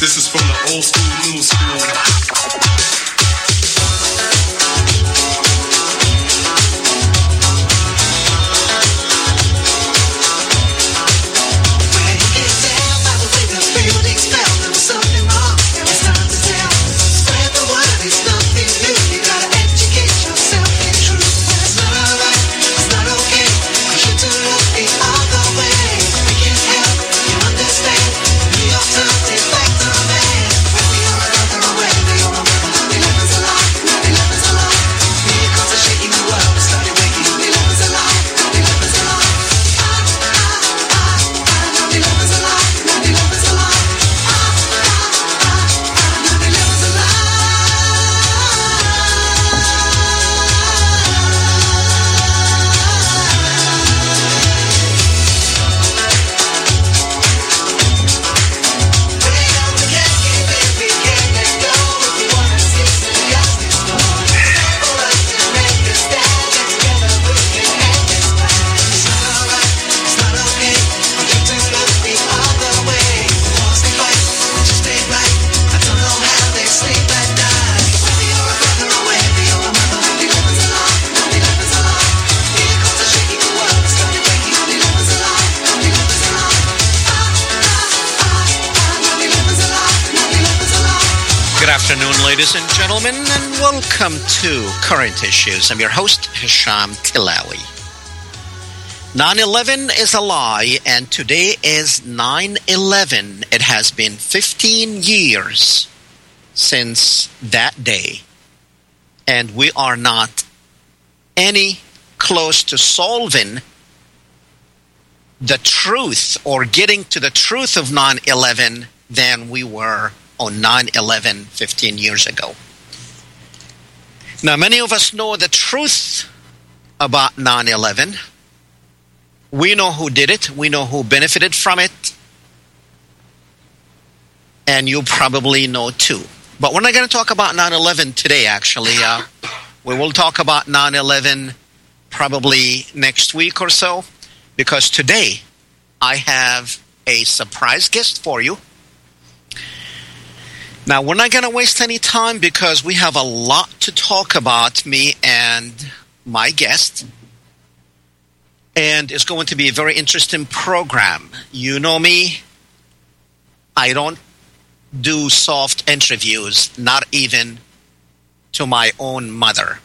This is from the old school, new school. Welcome to Current Issues. I'm your host, Hesham Tillawi. 9 11 is a lie, and today is 9 11. It has been 15 years since that day, and we are not any close to solving the truth or getting to the truth of 9 11 than we were on 9 11 15 years ago. Now, many of us know the truth about 9 11. We know who did it, we know who benefited from it, and you probably know too. But we're not going to talk about 9 11 today, actually. Uh, we will talk about 9 11 probably next week or so, because today I have a surprise guest for you. Now, we're not going to waste any time because we have a lot to talk about, me and my guest. And it's going to be a very interesting program. You know me, I don't do soft interviews, not even to my own mother.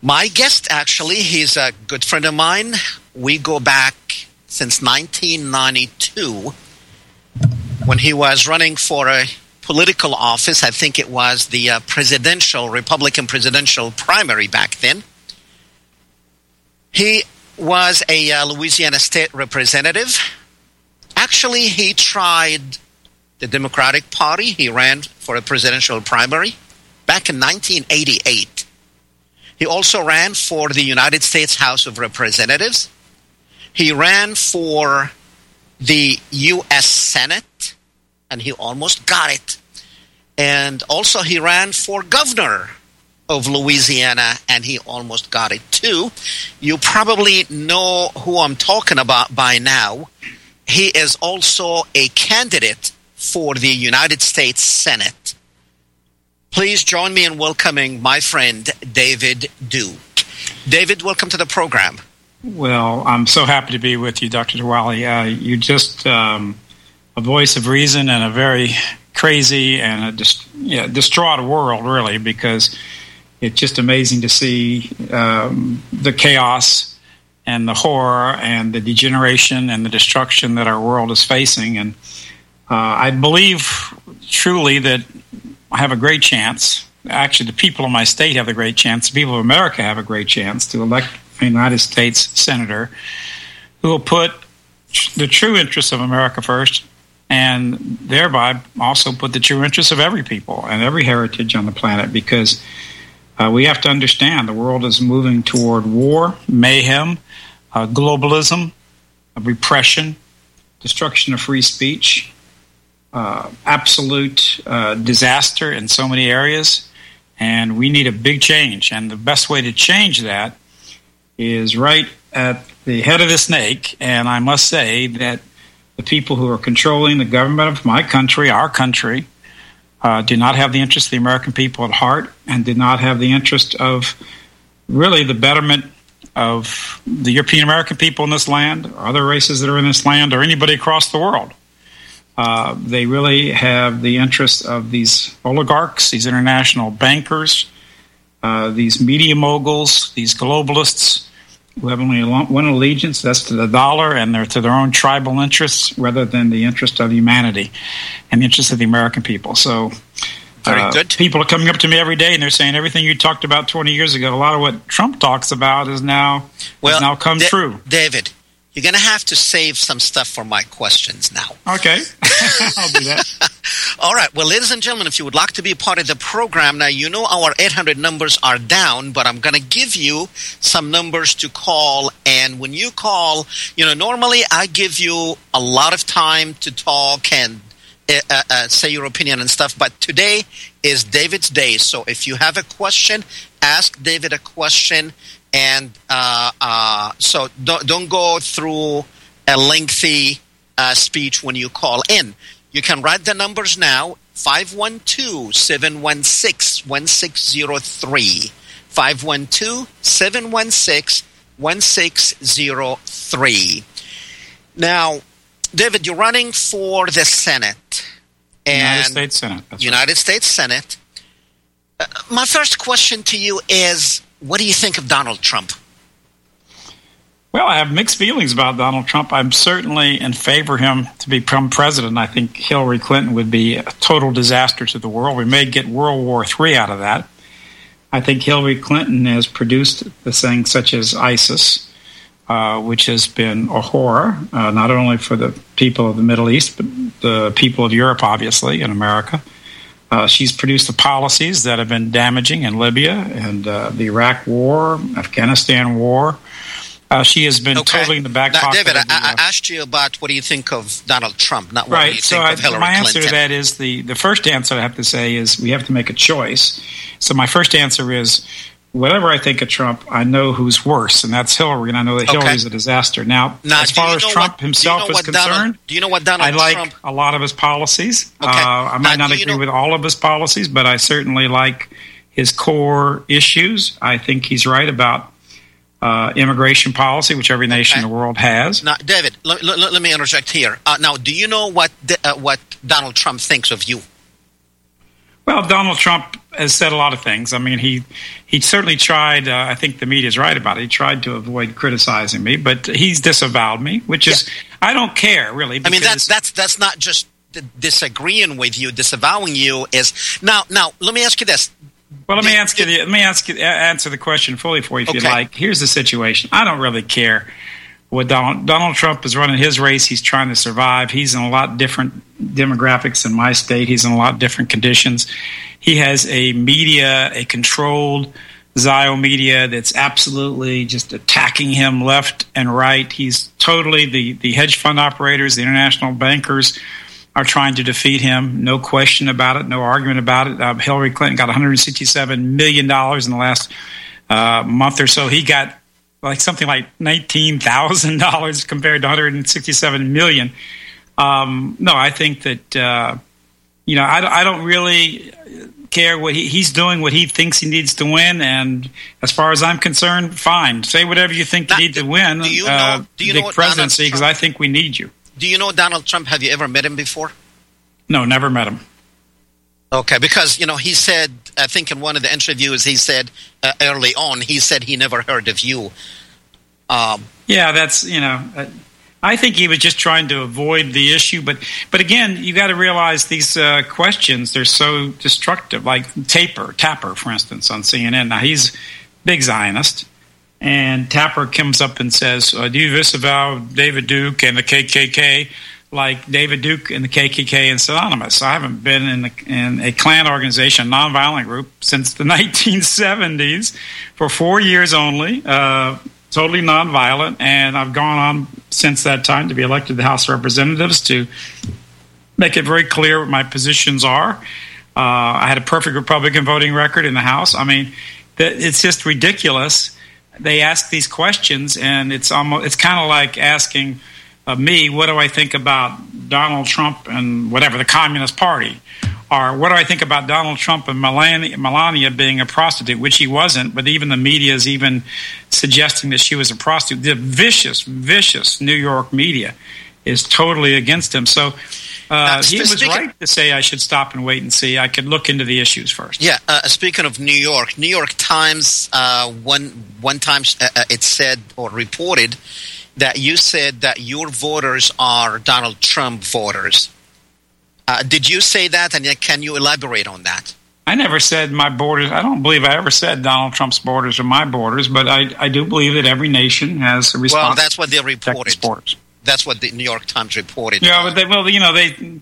My guest, actually, he's a good friend of mine. We go back since 1992 when he was running for a political office. I think it was the uh, presidential, Republican presidential primary back then. He was a uh, Louisiana state representative. Actually, he tried the Democratic Party. He ran for a presidential primary back in 1988. He also ran for the United States House of Representatives. He ran for the U.S. Senate, and he almost got it. And also, he ran for governor of Louisiana, and he almost got it too. You probably know who I'm talking about by now. He is also a candidate for the United States Senate. Please join me in welcoming my friend David Duke. David, welcome to the program. Well, I'm so happy to be with you, Dr. Tillawi. Uh, you're just um, a voice of reason in a very crazy and a dist- yeah, distraught world, really, because it's just amazing to see um, the chaos and the horror and the degeneration and the destruction that our world is facing. And uh, I believe truly that I have a great chance. Actually, the people of my state have a great chance. The people of America have a great chance to elect a United States senator who will put the true interests of America first and thereby also put the true interests of every people and every heritage on the planet because uh, we have to understand the world is moving toward war, mayhem, uh, globalism, uh, repression, destruction of free speech, uh, absolute uh, disaster in so many areas, and we need a big change. And the best way to change that is right at the head of the snake. And I must say that the people who are controlling the government of my country, our country, uh, do not have the interest of the American people at heart and do not have the interest of really the betterment of the European American people in this land, or other races that are in this land, or anybody across the world. Uh, they really have the interest of these oligarchs, these international bankers, uh, these media moguls, these globalists who have only one allegiance that's to the dollar and they're to their own tribal interests rather than the interest of humanity and the interest of the American people. So, very uh, good. People are coming up to me every day and they're saying everything you talked about 20 years ago, a lot of what Trump talks about is now well, has now come da- true. David, you're going to have to save some stuff for my questions now. Okay. I'll do that. All right. Well, ladies and gentlemen, if you would like to be a part of the program, now you know our 800 numbers are down, but I'm going to give you some numbers to call. And when you call, you know, normally I give you a lot of time to talk and uh, uh, uh say your opinion and stuff, but today is David's day. So if you have a question, ask David a question and uh, uh, so don't, don't go through a lengthy uh, speech when you call in. You can write the numbers now 512 716 1603. 512 716 1603. Now, David, you're running for the Senate. And United States Senate. United right. States Senate. Uh, my first question to you is what do you think of Donald Trump? Well, I have mixed feelings about Donald Trump. I'm certainly in favor of him to become president. I think Hillary Clinton would be a total disaster to the world. We may get World War III out of that. I think Hillary Clinton has produced the things such as ISIS, uh, which has been a horror, uh, not only for the people of the Middle East, but the people of Europe, obviously, and America. Uh, she's produced the policies that have been damaging in Libya and uh, the Iraq War, Afghanistan War. Uh, she has been okay. totally in the back now, pocket. David, the, I, I, asked you about what do you think of Donald Trump, not what right. do you so think I, of Hillary my Clinton. answer to that is the the first answer I have to say is we have to make a choice. So my first answer is whatever I think of Trump, I know who's worse, and that's Hillary, and I know that okay. Hillary's a disaster. Now, now as far as Trump what, himself you know is concerned, Donald, do you know what Donald I like Trump? a lot of his policies. Okay. Uh, I might now, not agree know, with all of his policies, but I certainly like his core issues. I think he's right about uh, immigration policy, which every nation okay. in the world has. Now, David, let, let, let me interject here. Uh, now, do you know what uh, what Donald Trump thinks of you? Well, Donald Trump has said a lot of things. I mean, he he certainly tried. Uh, I think the media is right about it. He tried to avoid criticizing me, but he's disavowed me, which is I don't care really. I mean, that's that's that's not just disagreeing with you, disavowing you. Is now now. Let me ask you this. Well, let me ask you. The, let me ask you answer the question fully for you, if okay. you like. Here's the situation. I don't really care what Donald, Donald Trump is running his race. He's trying to survive. He's in a lot different demographics in my state. He's in a lot different conditions. He has a media, a controlled Zio media that's absolutely just attacking him left and right. He's totally the the hedge fund operators, the international bankers are trying to defeat him. No question about it. No argument about it. Uh, Hillary Clinton got 167 million dollars in the last uh, month or so. He got like something like nineteen thousand dollars compared to one hundred and sixty-seven million. Um, no, I think that uh, you know I, I don't really care what he, he's doing, what he thinks he needs to win, and as far as I'm concerned, fine. Say whatever you think you need to win. Do you know? Uh, do you know presidency? Because I think we need you. Do you know Donald Trump? Have you ever met him before? No, never met him. Okay, because you know he said, I think in one of the interviews he said uh, early on he said he never heard of you. Um, yeah, that's you know, I think he was just trying to avoid the issue, but but again, you got to realize these uh, questions they're so destructive. Like Taper, Tapper, for instance, on CNN. Now he's big Zionist, and Tapper comes up and says, uh, "Do you disavow David Duke and the KKK?" Like David Duke and the KKK and synonymous. I haven't been in, the, in a Klan organization, nonviolent group, since the 1970s for four years only, uh, totally nonviolent. And I've gone on since that time to be elected to the House of Representatives to make it very clear what my positions are. Uh, I had a perfect Republican voting record in the House. I mean, it's just ridiculous. They ask these questions, and it's almost it's kind of like asking uh, me, what do I think about Donald Trump and whatever the Communist Party? Or what do I think about Donald Trump and Melania, Melania being a prostitute, which he wasn't, but even the media is even suggesting that she was a prostitute. The vicious, vicious New York media is totally against him. So uh, he was speaking, right to say I should stop and wait and see. I could look into the issues first. Yeah. Uh, speaking of New York, New York Times uh, one one time uh, uh, it said or reported that you said that your voters are Donald Trump voters. Uh, did you say that, and can you elaborate on that? I never said my borders. I don't believe I ever said Donald Trump's borders are my borders, but I, I do believe that every nation has a responsibility. Well, that's what they reported. That's what the New York Times reported. Yeah, but they, well, you know, they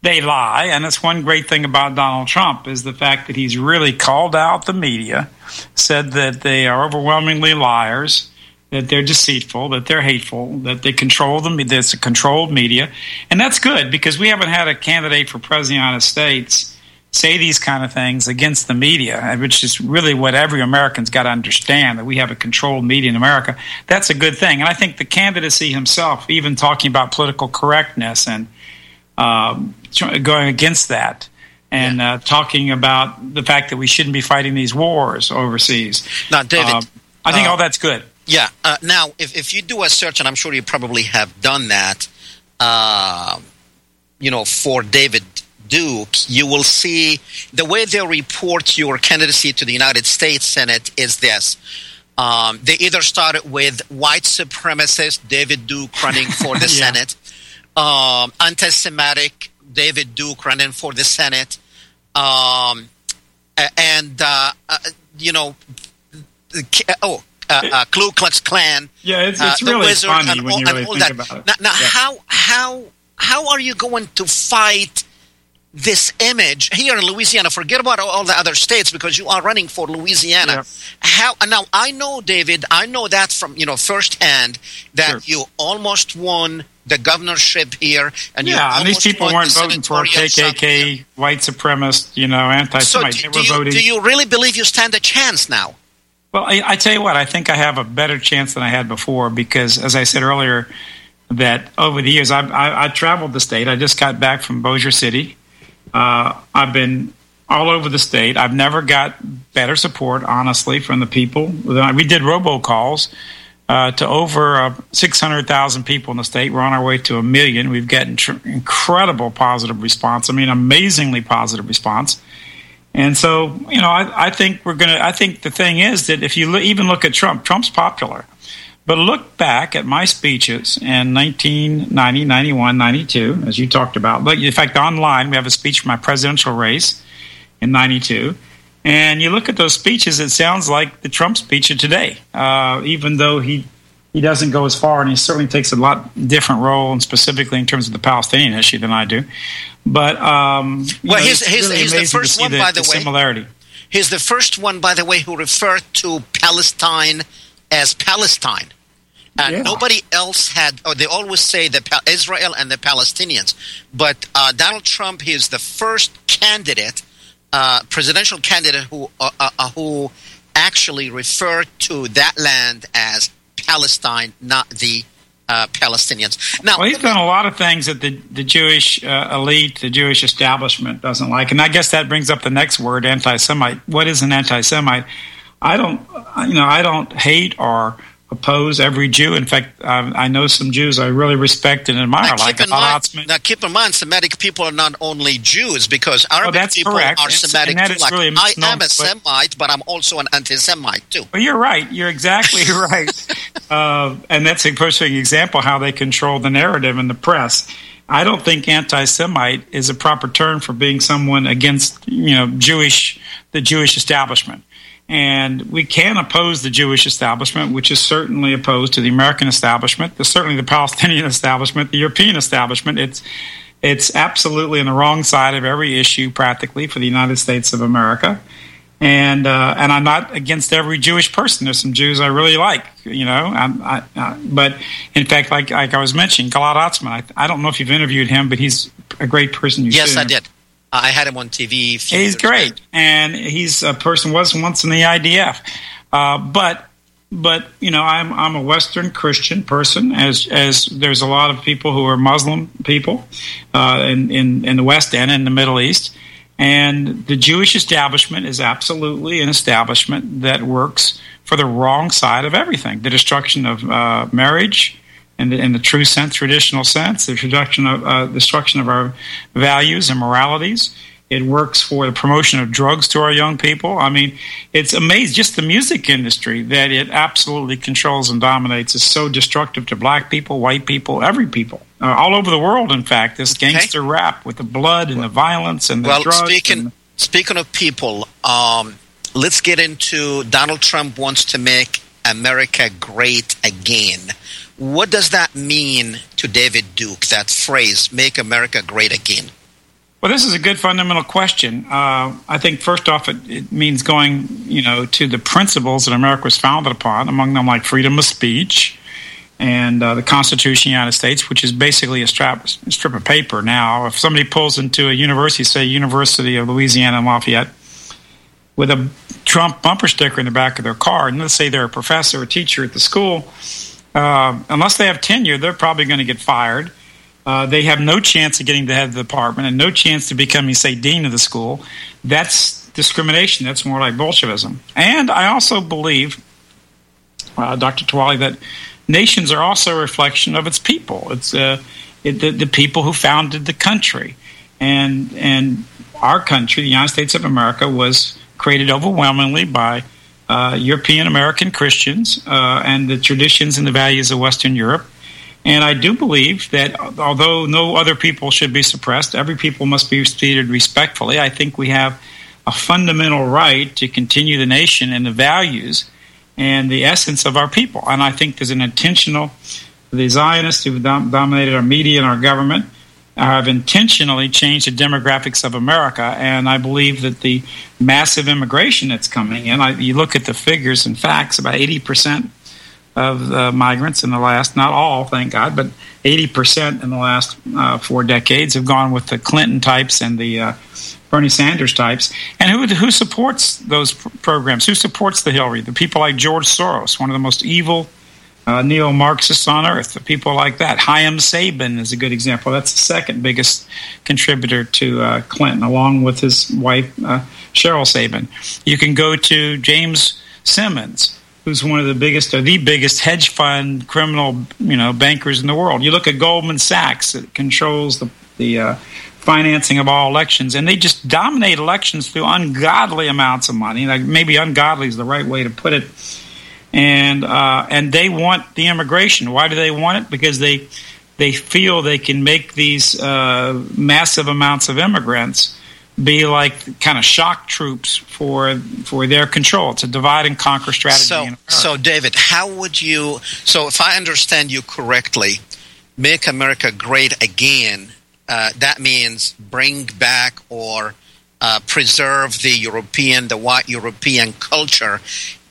they lie, and that's one great thing about Donald Trump is the fact that he's really called out the media, said that they are overwhelmingly liars, that they're deceitful, that they're hateful, that they control them. That's a controlled media, and that's good because we haven't had a candidate for president of the United States say these kind of things against the media, which is really what every American's got to understand that we have a controlled media in America. That's a good thing, and I think the candidacy himself, even talking about political correctness and um, going against that. And yeah. uh, talking about the fact that we shouldn't be fighting these wars overseas. Now, David, uh, I think uh, all that's good. Yeah. Uh, now, if, if you do a search, and I'm sure you probably have done that, uh, you know, for David Duke, you will see the way they report your candidacy to the United States Senate is this. Um, they either started with white supremacist David Duke running for the yeah. Senate, um, anti Semitic David Duke running for the Senate, um, and, uh, uh, you know, oh, uh, uh, Ku Klux Klan. Yeah, it's, it's uh, really funny when all, you really think that. about it. Now, now yeah. how how how are you going to fight this image here in Louisiana? Forget about all the other states because you are running for Louisiana. Yeah. How now? I know, David. I know that from you know firsthand that sure. you almost won the governorship here, and yeah, and these people weren't voting for KKK, white supremacist, you know, anti-Semite. So do, do, you, do you really believe you stand a chance now? Well, I, I, tell you what, I think I have a better chance than I had before because, as I said earlier, that over the years I've, I, I traveled the state. I just got back from Bossier City. Uh, I've been all over the state. I've never got better support, honestly, from the people. We did robocalls uh, to over uh, 600,000 people in the state. We're on our way to a million. We've gotten tr- incredible positive response. I mean, amazingly positive response. And so, you know, I, I think we're going to, I think the thing is that if you lo- even look at Trump, Trump's popular. But look back at my speeches in 1990, 91, 92, as you talked about. But in fact, online, we have a speech for my presidential race in 92. And you look at those speeches, it sounds like the Trump speech of today, uh, even though he he doesn't go as far, and he certainly takes a lot different role, and specifically in terms of the Palestinian issue than I do. But um, well, know, he's, he's, really he's the first one, the, by the, the way. Similarity. He's the first one, by the way, who referred to Palestine as Palestine. And yeah. nobody else had, or they always say the Israel and the Palestinians. But uh, Donald Trump, he is the first candidate, uh, presidential candidate, who uh, uh, uh who actually referred to that land as Palestine, not the uh, Palestinians. Now, well, he's done a lot of things that the the Jewish uh, elite, the Jewish establishment doesn't like, and I guess that brings up the next word, anti-Semite. What is an anti-Semite? I don't, you know, I don't hate or oppose every Jew. In fact, um, I know some Jews I really respect and admire, now, like keep mind, Now, keep in mind, Semitic people are not only Jews because Arabic oh, people correct. are Semitic too. Like, really I am a Semite, but I'm also an anti-Semite too. Well, you're right. You're exactly right. uh, and that's a perfect example how they control the narrative in the press. I don't think anti-Semite is a proper term for being someone against, you know, Jewish, the Jewish establishment. And we can oppose the Jewish establishment, which is certainly opposed to the American establishment, certainly the Palestinian establishment, the European establishment. It's it's absolutely on the wrong side of every issue, practically, for the United States of America. And uh, and I'm not against every Jewish person. There's some Jews I really like, you know. I, I, but in fact, like like I was mentioning, Gilad Atzmon. I, I don't know if you've interviewed him, but he's a great person. You yes, I did. I had him on TV. He's great, and he's a person was once in the IDF. Uh, but but you know, I'm I'm a Western Christian person, as as there's a lot of people who are Muslim people uh, in, in in the West and in the Middle East, and the Jewish establishment is absolutely an establishment that works for the wrong side of everything: the destruction of uh, marriage. In the, in the true sense, traditional sense, the destruction of, uh, destruction of our values and moralities, it works for the promotion of drugs to our young people. I mean, it's amazing. Just the music industry that it absolutely controls and dominates is so destructive to black people, white people, every people, uh, all over the world. In fact, this gangster okay. rap with the blood and the violence and the well, drugs. Speaking, and, speaking of people, um, let's get into Donald Trump wants to make America great again. What does that mean to David Duke? That phrase, "Make America Great Again." Well, this is a good fundamental question. Uh, I think first off, it, it, means going, you know, to the principles that America was founded upon, among them like freedom of speech and uh, the Constitution of the United States, which is basically a strap, strip of paper. Now, if somebody pulls into a university, say University of Louisiana in Lafayette, with a Trump bumper sticker in the back of their car, and let's say they're a professor or teacher at the school, uh, unless they have tenure, they're probably going to get fired uh, they have no chance of getting the head of the department and no chance to becoming, say, dean of the school. That's discrimination. That's more like Bolshevism. And I also believe, uh, Dr. Tillawi, that nations are also a reflection of its people. It's uh, it, the, the people who founded the country, and and our country, the United States of America, was created overwhelmingly by uh, European American Christians uh, and the traditions and the values of Western Europe and I do believe that although no other people should be suppressed, every people must be treated respectfully. I think we have a fundamental right to continue the nation and the values and the essence of our people. And I think there's an intentional, the Zionists who've dom- dominated our media and our government have intentionally changed the demographics of America. And I believe that the massive immigration that's coming in, I, you look at the figures and facts, about 80% of the migrants in the last, not all, thank God, but 80% in the last uh, four decades have gone with the Clinton types and the uh, Bernie Sanders types. And who, who supports those pr- programs? Who supports the Hillary? The people like George Soros, one of the most evil uh, neo Marxists on earth, people like that. Haim Saban is a good example. That's the second biggest contributor to uh, Clinton, along with his wife, uh, Cheryl Saban. You can go to James Simons who's one of the biggest or the biggest hedge fund criminal you know bankers in the world. You look at Goldman Sachs; it controls the the uh, financing of all elections, and they just dominate elections through ungodly amounts of money. Like maybe ungodly is the right way to put it. And uh, and they want the immigration. Why do they want it? Because they they feel they can make these uh, massive amounts of immigrants be like kind of shock troops for for their control. It's a divide and conquer strategy. So, so David, how would you? So, if I understand you correctly, make America great again. Uh, that means bring back or uh, preserve the European, the white European culture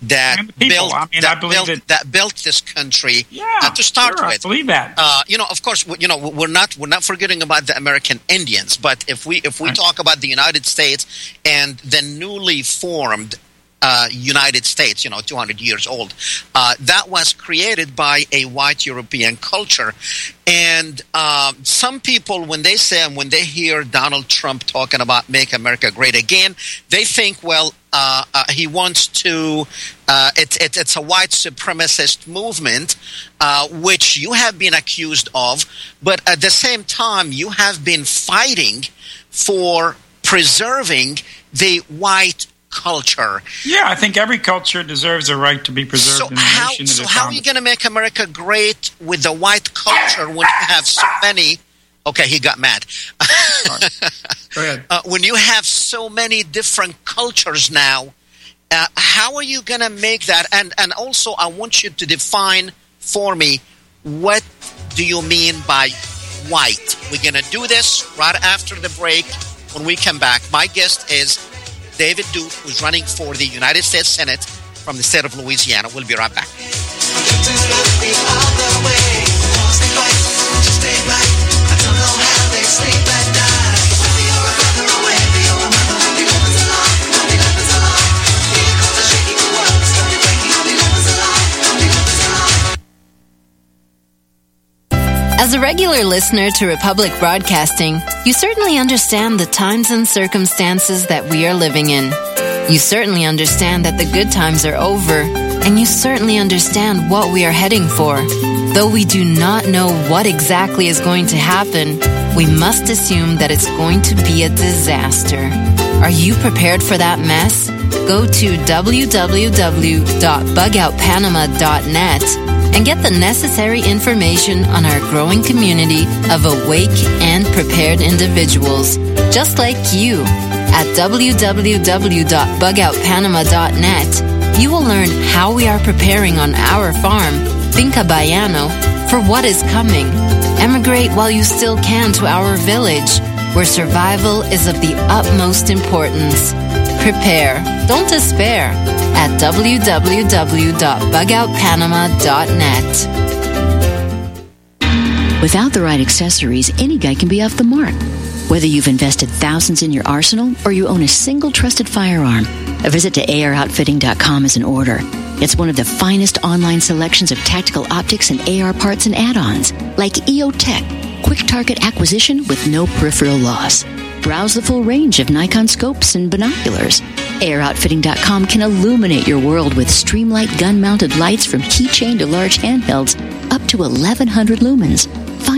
that built I mean, that, built that, that, built this country yeah, uh, to start sure, with. I believe that. Uh, you know, of course, you know we're not we're not forgetting about the American Indians, but if we if we right. talk about the United States and the newly formed uh, United States, you know, 200 years old. Uh, that was created by a white European culture. And uh, some people, when they say and when they hear Donald Trump talking about make America great again, they think, well, uh, uh, he wants to, uh, it, it, it's a white supremacist movement, which you have been accused of. But at the same time, you have been fighting for preserving the white culture. Yeah, I think every culture deserves a right to be preserved. So how, so how are you going to make America great with the white culture when you have so many? Okay, he got mad. Go ahead. Uh, when you have so many different cultures now, uh, how are you going to make that? And and also, I want you to define for me what do you mean by white? We're going to do this right after the break. When we come back, my guest is David Duke, who's running for the United States Senate from the state of Louisiana. We'll be right back. A regular listener to Republic Broadcasting, you certainly understand the times and circumstances that we are living in. You certainly understand that the good times are over, and you certainly understand what we are heading for. Though we do not know what exactly is going to happen, we must assume that it's going to be a disaster. Are you prepared for that mess? Go to www.bugoutpanama.net and get the necessary information on our growing community of awake and prepared individuals, just like you. At www.bugoutpanama.net, you will learn how we are preparing on our farm, Finca Bayano, for what is coming. Emigrate while you still can to our village, where survival is of the utmost importance. Prepare, don't despair at www.bugoutpanama.net. Without the right accessories, any guy can be off the mark. Whether you've invested thousands in your arsenal or you own a single trusted firearm, a visit to AROutfitting.com is in order. It's one of the finest online selections of tactical optics and AR parts and add-ons, like EOTech, quick target acquisition with no peripheral loss. Browse the full range of Nikon scopes and binoculars. AROutfitting.com can illuminate your world with Streamlight gun-mounted lights from keychain to large handhelds up to 1100 lumens.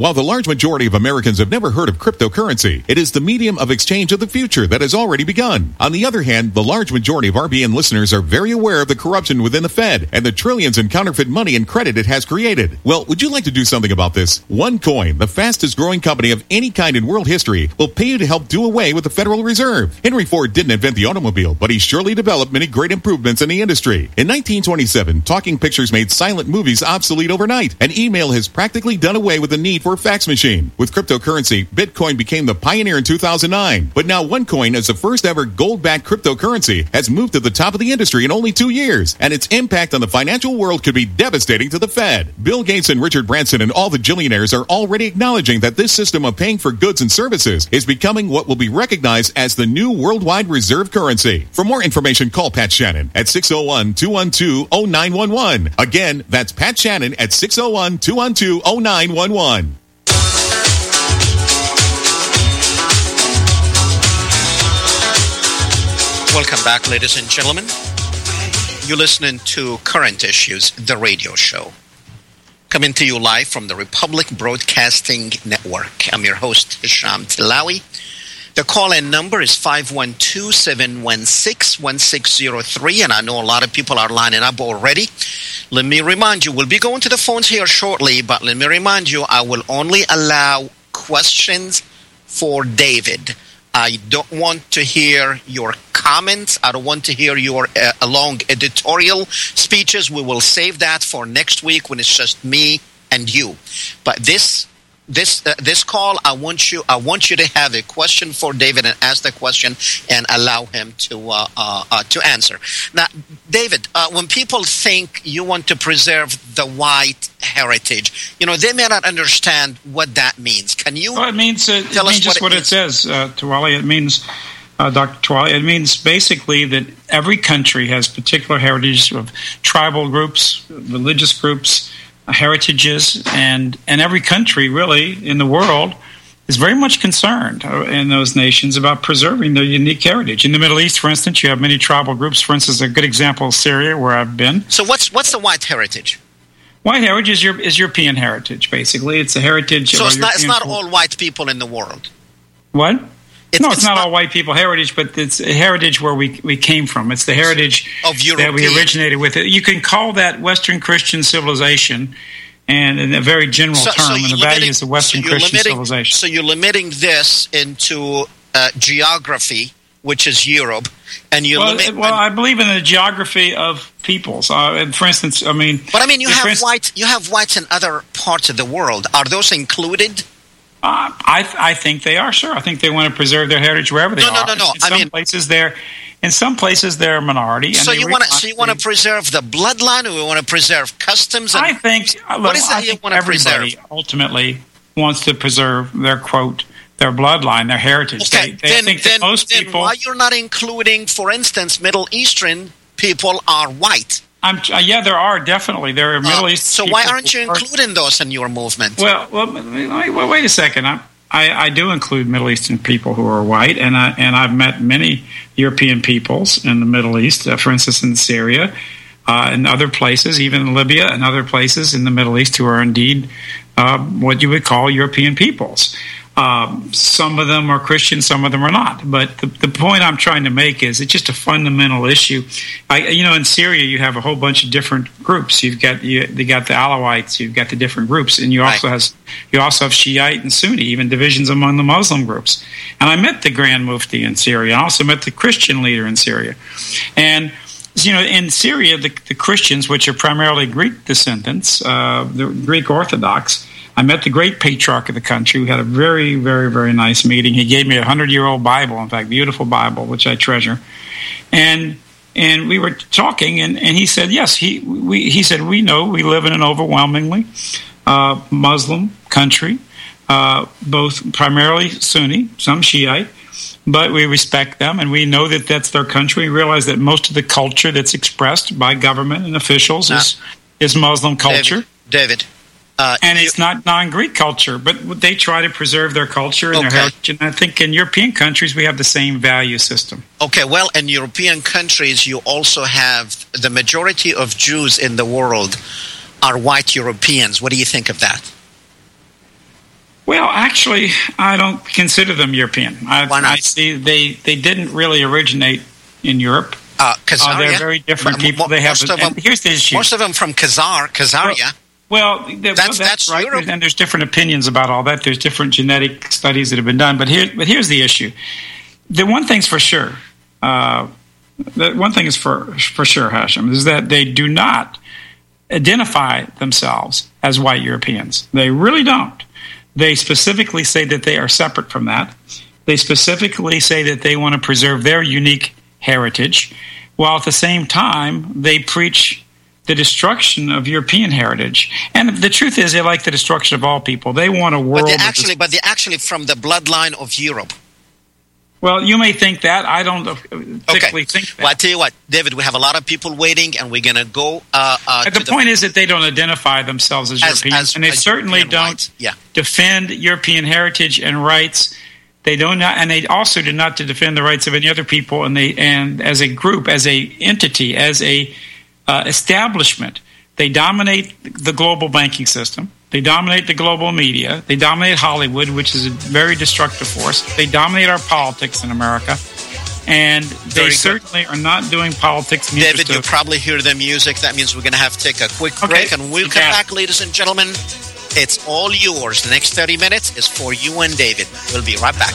While the large majority of Americans have never heard of cryptocurrency, it is the medium of exchange of the future that has already begun. On the other hand, the large majority of RBN listeners are very aware of the corruption within the Fed and the trillions in counterfeit money and credit it has created. Well, would you like to do something about this? OneCoin, the fastest growing company of any kind in world history, will pay you to help do away with the Federal Reserve. Henry Ford didn't invent the automobile, but he surely developed many great improvements in the industry. In 1927, talking pictures made silent movies obsolete overnight, and email has practically done away with the need for fax machine. With cryptocurrency, Bitcoin became the pioneer in 2009. But now OneCoin, as the first ever gold-backed cryptocurrency, has moved to the top of the industry in only two years. And its impact on the financial world could be devastating to the Fed. Bill Gates and Richard Branson and all the billionaires are already acknowledging that this system of paying for goods and services is becoming what will be recognized as the new worldwide reserve currency. For more information, call Pat Shannon at 601-212-0911. Again, that's Pat Shannon at 601-212-0911. Welcome back, ladies and gentlemen. You're listening to Current Issues, the radio show. Coming to you live from the Republic Broadcasting Network. I'm your host, Hesham Tillawi. The call in number is 512 716 1603, and I know a lot of people are lining up already. Let me remind you, we'll be going to the phones here shortly, but let me remind you, I will only allow questions for David. I don't want to hear your comments. I don't want to hear your uh, long editorial speeches. We will save that for next week when it's just me and you. But this this uh, this call, I want you I want you to have a question for David and ask the question and allow him to uh, uh, to answer. Now, David, when people think you want to preserve the white heritage, you know they may not understand what that means. Can you? Well, it means uh, tell it means us just what it, what it says, uh, Tillawi. It means. Uh, Dr. Tillawi, it means basically that every country has particular heritage of tribal groups, religious groups, heritages, and and every country really in the world is very much concerned uh, in those nations about preserving their unique heritage. In the Middle East, for instance, you have many tribal groups. For instance, a good example is Syria, where I've been. So, what's what's the white heritage? White heritage is, your, is European heritage, basically. It's a heritage. So it's not, it's not all white people in the world. What? It's, no, it's, it's not, not, all white people heritage, but it's a heritage where we we came from. It's the heritage of European. that we originated with. It. You can call that Western Christian civilization, and in a very general so, term, so and the limiting, values of Western so Christian limiting, civilization. So you're limiting this into uh, geography, which is Europe, and you well, limit. Well, I believe in the geography of peoples. Uh, for instance, I mean, but I mean, you have white, you have whites in other parts of the world. Are those included? Uh, I I think they are sure. I think they want to preserve their heritage wherever they No, no, are. no, no. In I some mean- places they're in some places they're a minority. And So you want to so you want to preserve the bloodline, or we want to preserve customs? And, I think. uh, look, is it I you wanna everybody preserve? ultimately wants to preserve their quote, their bloodline, their heritage. okay, They, they then think then, that most then people. why you're not including, for instance, Middle Eastern people are white? I'm, uh, yeah, there are definitely there are Middle Uh, East. so why aren't you including those in your movement? Well, well, wait, a second. I, I, I do include Middle Eastern people who are white, and I, and I've met many European peoples in the Middle East. Uh, for instance, in Syria, uh, and other places, even in Libya and other places in the Middle East, who are indeed uh, what you would call European peoples. Um, some of them are Christian, some of them are not. But the, the point I'm trying to make is it's just a fundamental issue. I, you know, in Syria, you have a whole bunch of different groups. You've got you, you got the Alawites, you've got the different groups, and you also Right. has you also have Shiite and Sunni, even divisions among the Muslim groups. And I met the Grand Mufti in Syria. I also met the Christian leader in Syria, and you know, in Syria, the, the Christians, which are primarily Greek descendants, uh, the Greek Orthodox, I met the great patriarch of the country. We had a very, very, very nice meeting. He gave me a hundred-year-old Bible, in fact, beautiful Bible, which I treasure. And and we were talking, and, and he said, yes, he we, he said we know we live in an overwhelmingly uh, Muslim country, uh, both primarily Sunni, some Shiite, but we respect them and we know that that's their country. We realize that most of the culture that's expressed by government and officials is is Muslim culture. David, David uh, And it's not non-Greek culture, but they try to preserve their culture and Okay. their heritage. And I think in European countries we have the same value system. Okay, well, in European countries, you also have the majority of Jews in the world are white Europeans. What do you think of that? Well, actually, I don't consider them European. I, Why not? I see they they didn't really originate in Europe. Uh? Uh, they're very different people. They have. most of and them, here's the issue. most of them from Khazar, Khazaria. Well, well, That's- that's, that's right. Europe. And there's different opinions about all that. There's different genetic studies that have been done. But here, but here's the issue. The one thing's for sure. Uh, the one thing is for for sure, Hesham, is that they do not identify themselves as white Europeans. They really don't. They specifically say that they are separate from that. They specifically say that they want to preserve their unique heritage, while at the same time they preach the destruction of European heritage. And the truth is, they like the destruction of all people. They want a world. But they that actually, but they actually from the bloodline of Europe. well, you may think that. I don't particularly think that. Well, I tell you what, David, we have a lot of people waiting, and we're gonna go. Uh, uh, But to the point is that they don't identify themselves as, as, Europeans, as- and they certainly European don't. Yeah. defend European heritage and rights. They do not, and they also do not to defend the rights of any other people. And they, and as a group, as a entity, as a uh, establishment, they dominate the global banking system. They dominate the global media. They dominate Hollywood, which is a very destructive force. They dominate our politics in America, and they Very good. certainly are not doing politics David, you probably hear the music. That means we're going to have to take a quick Okay. break, and we'll come Got it. back, ladies and gentlemen. It's all yours. The next 30 minutes is for you and David. We'll be right back.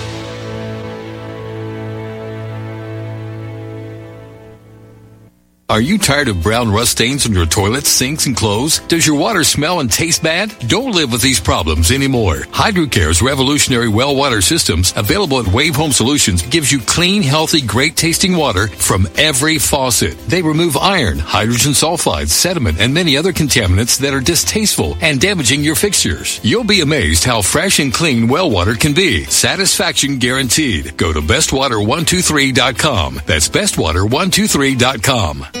Are you tired of brown rust stains on your toilets, sinks, and clothes? Does your water smell and taste bad? Don't live with these problems anymore. HydroCare's revolutionary well water systems, available at Wave Home Solutions, gives you clean, healthy, great tasting water from every faucet. They remove iron, hydrogen sulfides, sediment, and many other contaminants that are distasteful and damaging your fixtures. You'll be amazed how fresh and clean well water can be. Satisfaction guaranteed. Go to bestwater123.com. That's bestwater123.com.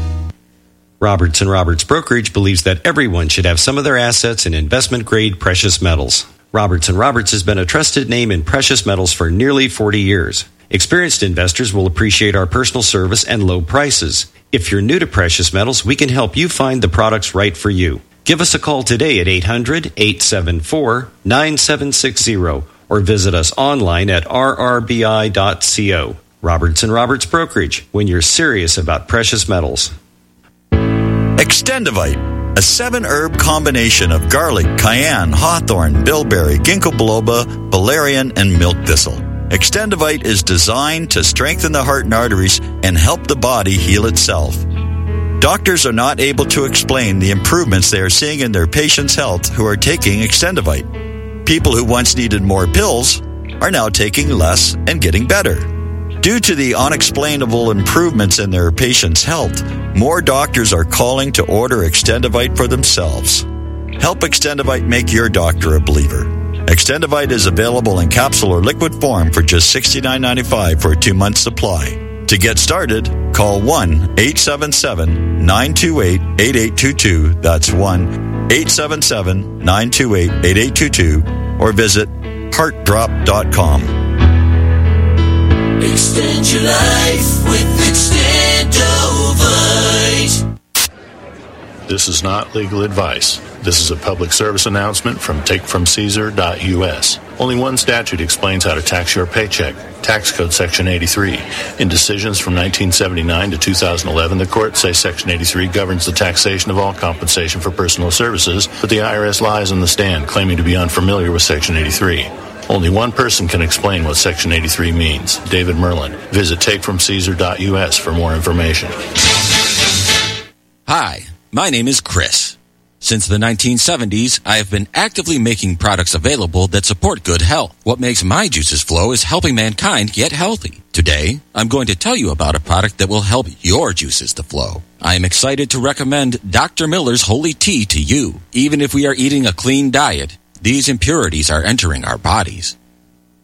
Roberts and Roberts Brokerage believes that everyone should have some of their assets in investment grade precious metals. Roberts and Roberts has been a trusted name in precious metals for nearly 40 years. Experienced investors will appreciate our personal service and low prices. If you're new to precious metals, we can help you find the products right for you. Give us a call today at 800 874 9760 or visit us online at rrbi.co. Roberts and Roberts Brokerage, when you're serious about precious metals. Extendivite, a seven herb combination of garlic, cayenne, hawthorn, bilberry, ginkgo biloba, valerian, and milk thistle. Extendivite is designed to strengthen the heart and arteries and help the body heal itself. Doctors are not able to explain the improvements they are seeing in their patients' health who are taking Extendivite. People who once needed more pills are now taking less and getting better. Due to the unexplainable improvements in their patients' health, more doctors are calling to order Extendivite for themselves. Help Extendivite make your doctor a believer. Extendivite is available in capsule or liquid form for just $69.95 for a two month supply. To get started, call 1 877 928 8822. That's 1 877 928 8822 or visit heartdrop.com. Extend your life with Extendivite. This is not legal advice. This is a public service announcement from takefromcaesar.us. Only one statute explains how to tax your paycheck. Tax Code Section 83. In decisions from 1979 to 2011, the courts say Section 83 governs the taxation of all compensation for personal services, but the IRS lies on the stand, claiming to be unfamiliar with Section 83. Only one person can explain what Section 83 means David Merlin. Visit takefromcaesar.us for more information. Hi, my name is Chris. Since the 1970s, I have been actively making products available that support good health. What makes my juices flow is helping mankind get healthy. Today, I'm going to tell you about a product that will help your juices to flow. I am excited to recommend Dr. Miller's Holy Tea to you. Even if we are eating a clean diet, these impurities are entering our bodies.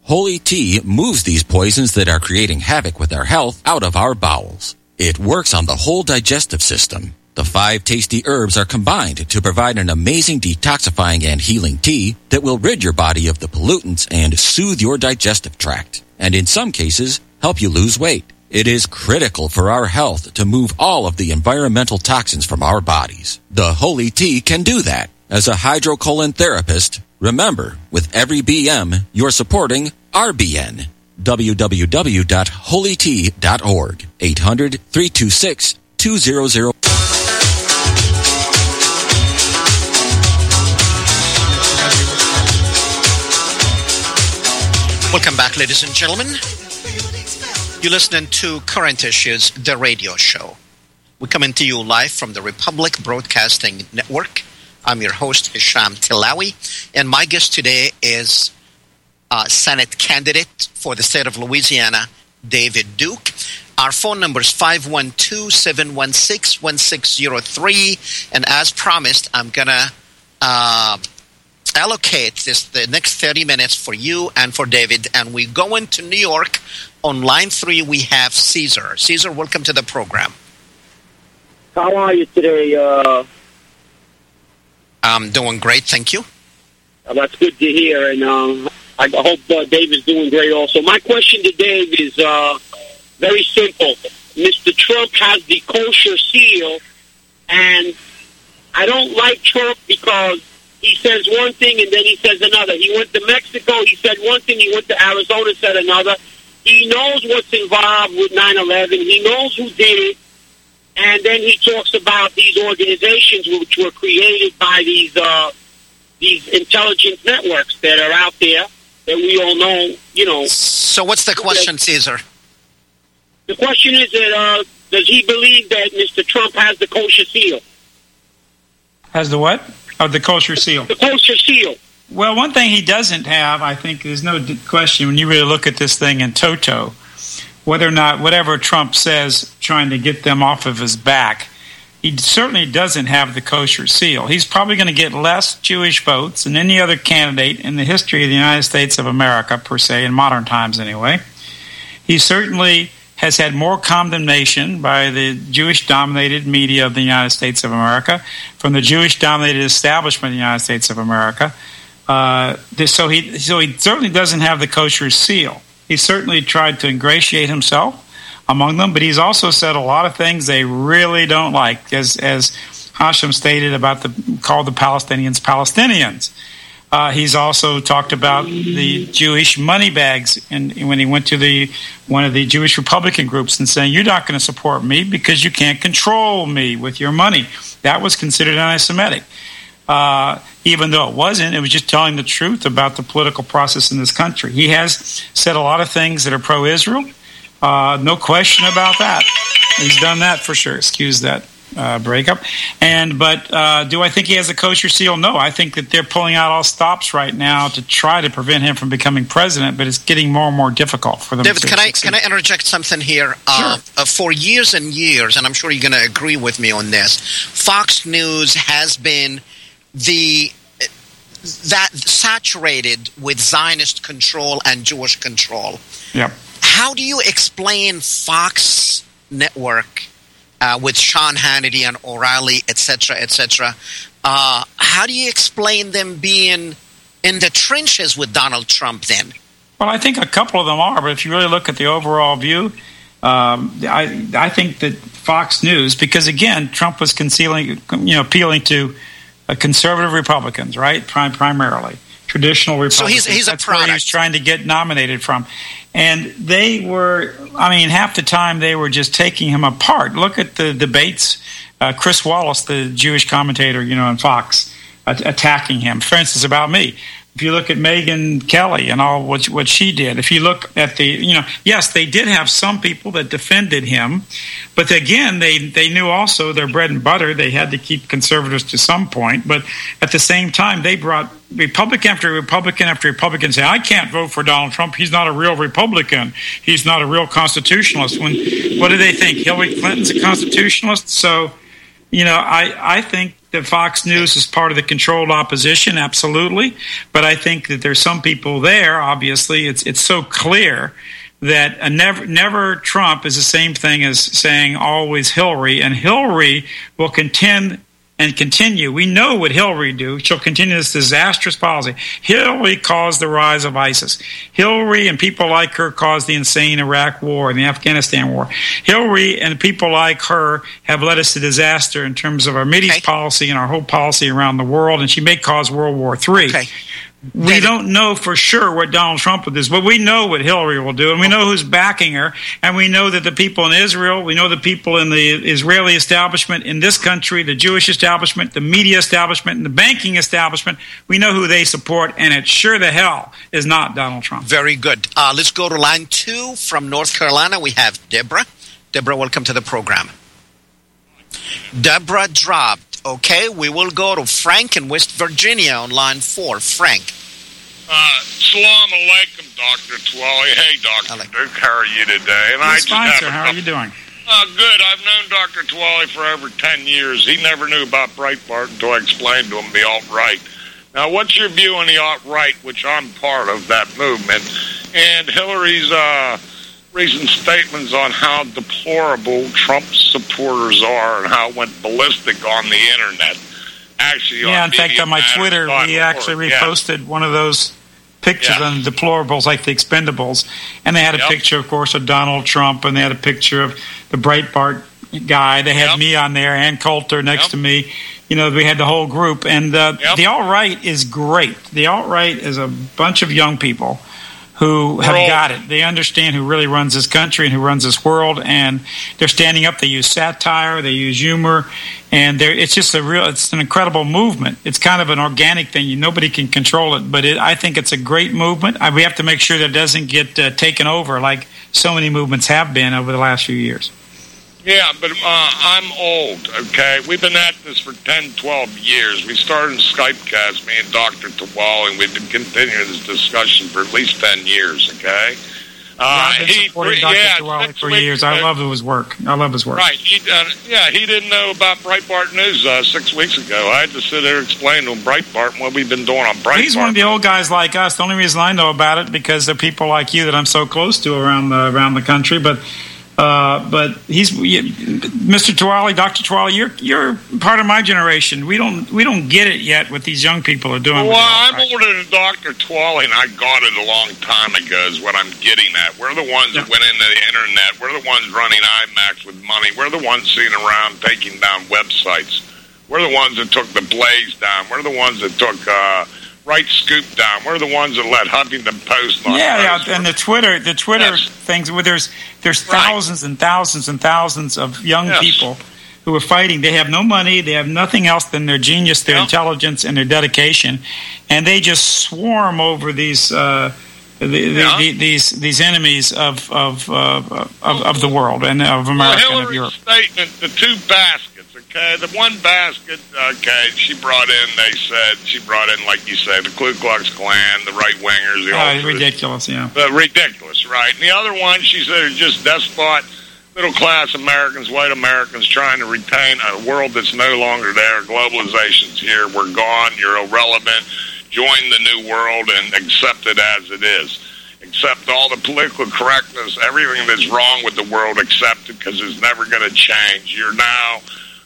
Holy Tea moves these poisons that are creating havoc with our health out of our bowels. It works on the whole digestive system. The five tasty herbs are combined to provide an amazing detoxifying and healing tea that will rid your body of the pollutants and soothe your digestive tract. And in some cases, help you lose weight. It is critical for our health to move all of the environmental toxins from our bodies. The Holy Tea can do that. As a hydrocolon therapist, remember, with every BM, you're supporting RBN. www.holytea.org 800 326 200 Welcome back, ladies and gentlemen. You're listening to Current Issues, the radio show. We're coming to you live from the Republic Broadcasting Network. I'm your host, Hesham Tillawi, and my guest today is uh, Senate candidate for the state of Louisiana, David Duke. Our phone number is 512 716 1603. And as promised, I'm going to uh, allocate this the next 30 minutes for you and for David. And we go into New York. On line three, we have Caesar. Caesar, welcome to the program. How are you today? Uh, I'm doing great, thank you. uh, that's good to hear, and um, I hope uh, Dave is doing great also. My question to Dave is uh, very simple. Mr. Trump has the kosher seal, and I don't like Trump because he says one thing and then he says another. He went to Mexico, he said one thing, he went to Arizona, said another. He knows what's involved with 9-11. He knows who did it. And then he talks about these organizations which were created by these uh, these intelligence networks that are out there that we all know, you know. So, what's the question, Caesar? The question is that uh, does he believe that Mr. Trump has the kosher seal? Has the what? Of the kosher seal. The kosher seal. Well, one thing he doesn't have, I think, there's no question when you really look at this thing in toto, whether or not whatever Trump says, trying to get them off of his back, he certainly doesn't have the kosher seal. He's probably going to get less Jewish votes than any other candidate in the history of the United States of America, per se, in modern times anyway. He certainly has had more condemnation by the Jewish dominated media of the United States of America, from the Jewish dominated establishment of the United States of America. Uh, so, he, so he certainly doesn't have the kosher seal. He certainly tried to ingratiate himself among them, but he's also said a lot of things they really don't like, as, as Hesham stated about the called the Palestinians Palestinians. Uh, he's also talked about the Jewish money bags, and when he went to the one of the Jewish Republican groups and saying, "You're not going to support me because you can't control me with your money," that was considered anti-Semitic. Uh, even though it wasn't, it was just telling the truth about the political process in this country. He has said a lot of things that are pro-Israel. Uh, no question about that. He's done that for sure. Excuse that uh, breakup. And but uh, do I think he has a kosher seal? No, I think that they're pulling out all stops right now to try to prevent him from becoming president. But it's getting more and more difficult for them. David, to can I can I interject something here? Uh, uh, for years and years, and I'm sure you're going to agree with me on this. Fox News has been the that saturated with Zionist control and Jewish control. Yep. How do you explain Fox Network uh, with Sean Hannity and O'Reilly, etc., etc.? Uh, how do you explain them being in the trenches with Donald Trump then? Well, I think a couple of them are, but if you really look at the overall view, um, I I think that Fox News, because again, Trump was concealing, you know, appealing to conservative Republicans, right, Prim- primarily traditional Republicans. So he's- he's a That's where he was trying to get nominated from, and they were. I mean, half the time they were just taking him apart. Look at the debates. Uh, Chris Wallace, the Jewish commentator, you know, on Fox, attacking him. For instance, about me. If you look at Megyn Kelly and all what what she did, if you look at the, you know, yes, they did have some people that defended him, but again, they they knew also their bread and butter. They had to keep conservatives to some point, but at the same time, they brought Republican after Republican after Republican say, "I can't vote for Donald Trump. He's not a real Republican. He's not a real constitutionalist." When what do they think? Hillary Clinton's a constitutionalist, so you know, I, I think that Fox News is part of the controlled opposition, absolutely. But I think that there's some people there. Obviously, it's it's so clear that never never Trump is the same thing as saying always Hillary, and Hillary will contend and continue. We know what Hillary do. She'll continue this disastrous policy. Hillary caused the rise of ISIS. Hillary and people like her caused the insane Iraq war and the Afghanistan war. Hillary and people like her have led us to disaster in terms of our Mideast policy and our whole policy around the world, and she may cause World War III. We don't know for sure what Donald Trump will do, but we know what Hillary will do, and we know who's backing her, and we know that the people in Israel, we know the people in the Israeli establishment in this country, the Jewish establishment, the media establishment, and the banking establishment, we know who they support, and it sure the hell is not Donald Trump. Very good. Uh, let's go to line two from North Carolina. We have Deborah. Deborah, welcome to the program. Deborah dropped. Okay, we will go to Frank in West Virginia on line four. Frank. Uh, salam alaikum, Dr. Tillawi. Hey, Dr. Duke, how are you today? And It's just fine, sir. How are you doing? Uh, good. I've known Dr. Tillawi for over 10 years. He never knew about Breitbart until I explained to him the alt-right. Now, what's your view on the alt-right, which I'm part of that movement, and Hillary's uh, recent statements on how deplorable Trump supporters are and how it went ballistic on the Internet? Actually, Yeah, on in fact, on my Twitter, we actually Yeah. reposted one of those pictures on the deplorables, like the Expendables, and they had a picture, of course, of Donald Trump, and they had a picture of the Breitbart guy. They had me on there, and Coulter next to me. You know, we had the whole group, and uh, the alt right is great. The alt right is a bunch of young people who have We're got it. They understand who really runs this country and who runs this world, and they're standing up. They use satire, they use humor, and they're, it's just a real. It's an incredible movement. It's kind of an organic thing. Nobody can control it, but it, I think it's a great movement. I, we have to make sure that it doesn't get uh, taken over like so many movements have been over the last few years. Yeah, but uh, I'm old, okay? We've been at this for 10, 12 years. We started in Skypecast, me and Dr. Tawal, and we've been continuing this discussion for at least 10 years, okay? Uh, I've been he- supporting Dr. yeah, for years. I love his work. I love his work. Right. He, uh, yeah, he didn't know about Breitbart News uh, six weeks ago. I had to sit there and explain to him Breitbart and what we've been doing on Breitbart. He's one of the old guys like us. The only reason I know about it because there are people like you that I'm so close to around the around the country. But Uh, but he's Mr. Tillawi, Dr. Tillawi. You're you're part of my generation. We don't we don't get it yet what these young people are doing. Well, I'm older than Dr. Tillawi, and I got it a long time ago. Is what I'm getting at. We're the ones that went into the internet. We're the ones running IMAX with money. We're the ones sitting around taking down websites. We're the ones that took the Blaze down. We're the ones that took. Uh, Right Scoop down. We're the ones that let Huffington Post. Yeah, yeah, and the Twitter, the Twitter yes. things where there's there's thousands right. and thousands and thousands of young yes. people who are fighting. They have no money. They have nothing else than their genius, their intelligence, and their dedication, and they just swarm over these. Uh, the, the, the, these these enemies of of, uh, of of the world and of America well, and of Europe. statement: the two baskets Okay, the one basket. Okay, she brought in. They said she brought in, like you said, the Ku Klux Klan, the right wingers, the oh, ridiculous, yeah, the ridiculous, right? And the other one, she said, are just despot middle class Americans, white Americans, trying to retain a world that's no longer there. Globalization's here. We're gone. You're irrelevant. Join the new world and accept it as it is. Accept all the political correctness, everything that's wrong with the world, accept it because it's never going to change. You're now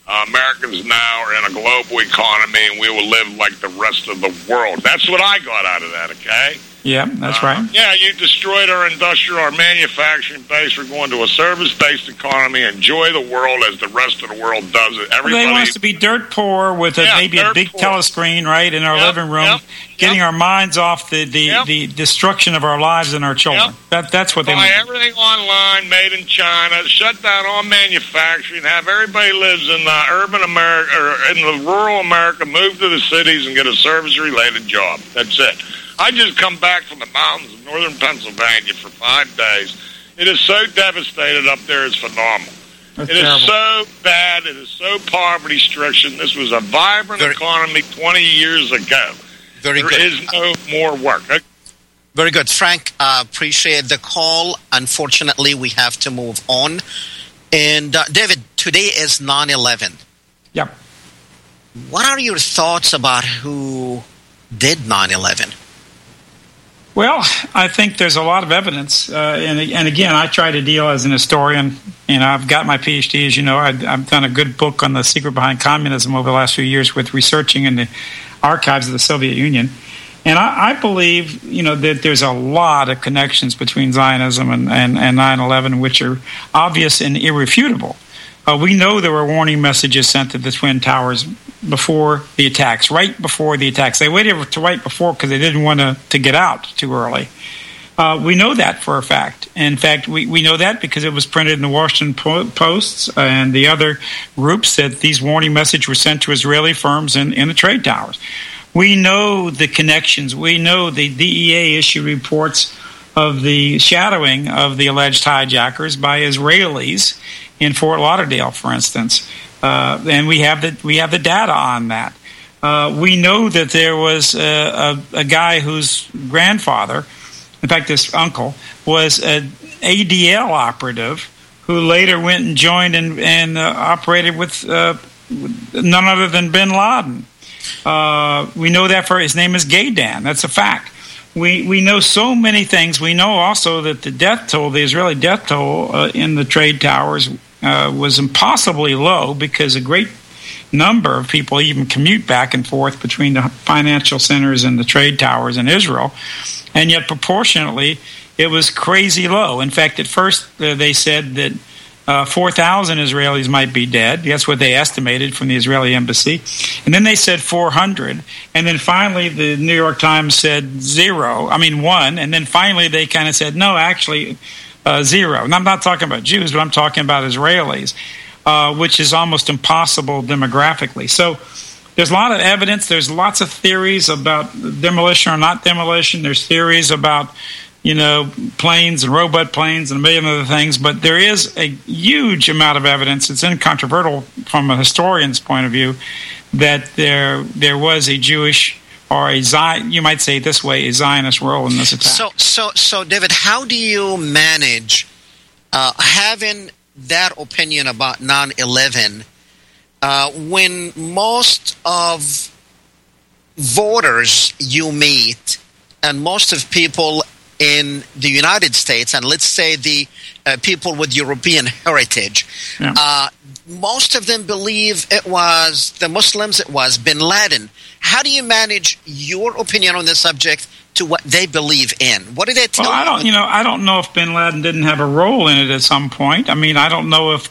uh, Americans now are in a global economy, and we will live like the rest of the world. That's what I got out of that. Okay. Yeah, that's uh, right. Yeah, you destroyed our industrial, our manufacturing base. We're going to a service-based economy. Enjoy the world as the rest of the world does it. Everybody they want us to be dirt poor with a, yeah, maybe a big poor. telescreen, right, in our yep, living room, yep, getting yep. our minds off the the, the destruction of our lives and our children. That that's what they want. Buy want. everything online, made in China. Shut down all manufacturing. Have everybody lives in the urban America or in the rural America. Move to the cities and get a service-related job. That's it. I just come back from the mountains of northern Pennsylvania for five days. It is so devastated up there; it's phenomenal. That's It is terrible. so bad. It is so poverty stricken. This was a vibrant economy 20 years ago. Very There good. is no more work. Very good, Frank. Uh, appreciate the call. Unfortunately, we have to move on. And uh, David, today is 9/11. Yep. What are your thoughts about who did 9/11? Well, I think there's a lot of evidence, uh, and and again, I try to deal as an historian. You know, I've got my PhD, as you know. I, I've done a good book on the secret behind communism over the last few years with researching in the archives of the Soviet Union, and I, I believe, you know, that there's a lot of connections between Zionism and and, and 9/11, which are obvious and irrefutable. Uh, we know there were warning messages sent to the Twin Towers before the attacks, right before the attacks. They waited to right before because they didn't want to, get out too early. Uh, we know that for a fact. In fact, we, we know that because it was printed in the Washington Po- Post and the other groups that these warning messages were sent to Israeli firms in, in the trade towers. We know the connections. We know the DEA issued reports of the shadowing of the alleged hijackers by Israelis in Fort Lauderdale, for instance. Uh, and we have the we have the data on that. Uh, we know that there was a, a, a guy whose grandfather, in fact, his uncle, was an ADL operative who later went and joined and, and uh, operated with uh, none other than Bin Laden. Uh, we know that for his name is Gadahn. That's a fact. We we know so many things. We know also that the death toll, the Israeli death toll uh, in the trade towers, uh, was impossibly low because a great number of people even commute back and forth between the financial centers and the trade towers in Israel, and yet proportionately it was crazy low. In fact, at first uh, they said that uh, 4,000 Israelis might be dead. That's what they estimated from the Israeli embassy. And then they said 400. And then finally, the New York Times said zero. I mean, one. And then finally, they kind of said, no, actually, uh, zero. And I'm not talking about Jews, but I'm talking about Israelis, uh, which is almost impossible demographically. So there's a lot of evidence. There's lots of theories about demolition or not demolition. There's theories about you know, planes and robot planes and a million other things, but there is a huge amount of evidence. It's incontrovertible from a historian's point of view that there there was a Jewish or a Zion, you might say this way, a Zionist role in this attack. So, so, so, David, how do you manage uh, having that opinion about 9/11 uh, when most of voters you meet and most of people in the United States, and let's say the uh, people with European heritage, Yeah. uh, most of them believe it was the Muslims, it was bin Laden. How do you manage your opinion on the subject to what they believe in? What do they tell Well, I you? don't, you know, I don't know if Bin Laden didn't have a role in it at some point. I mean, I don't know if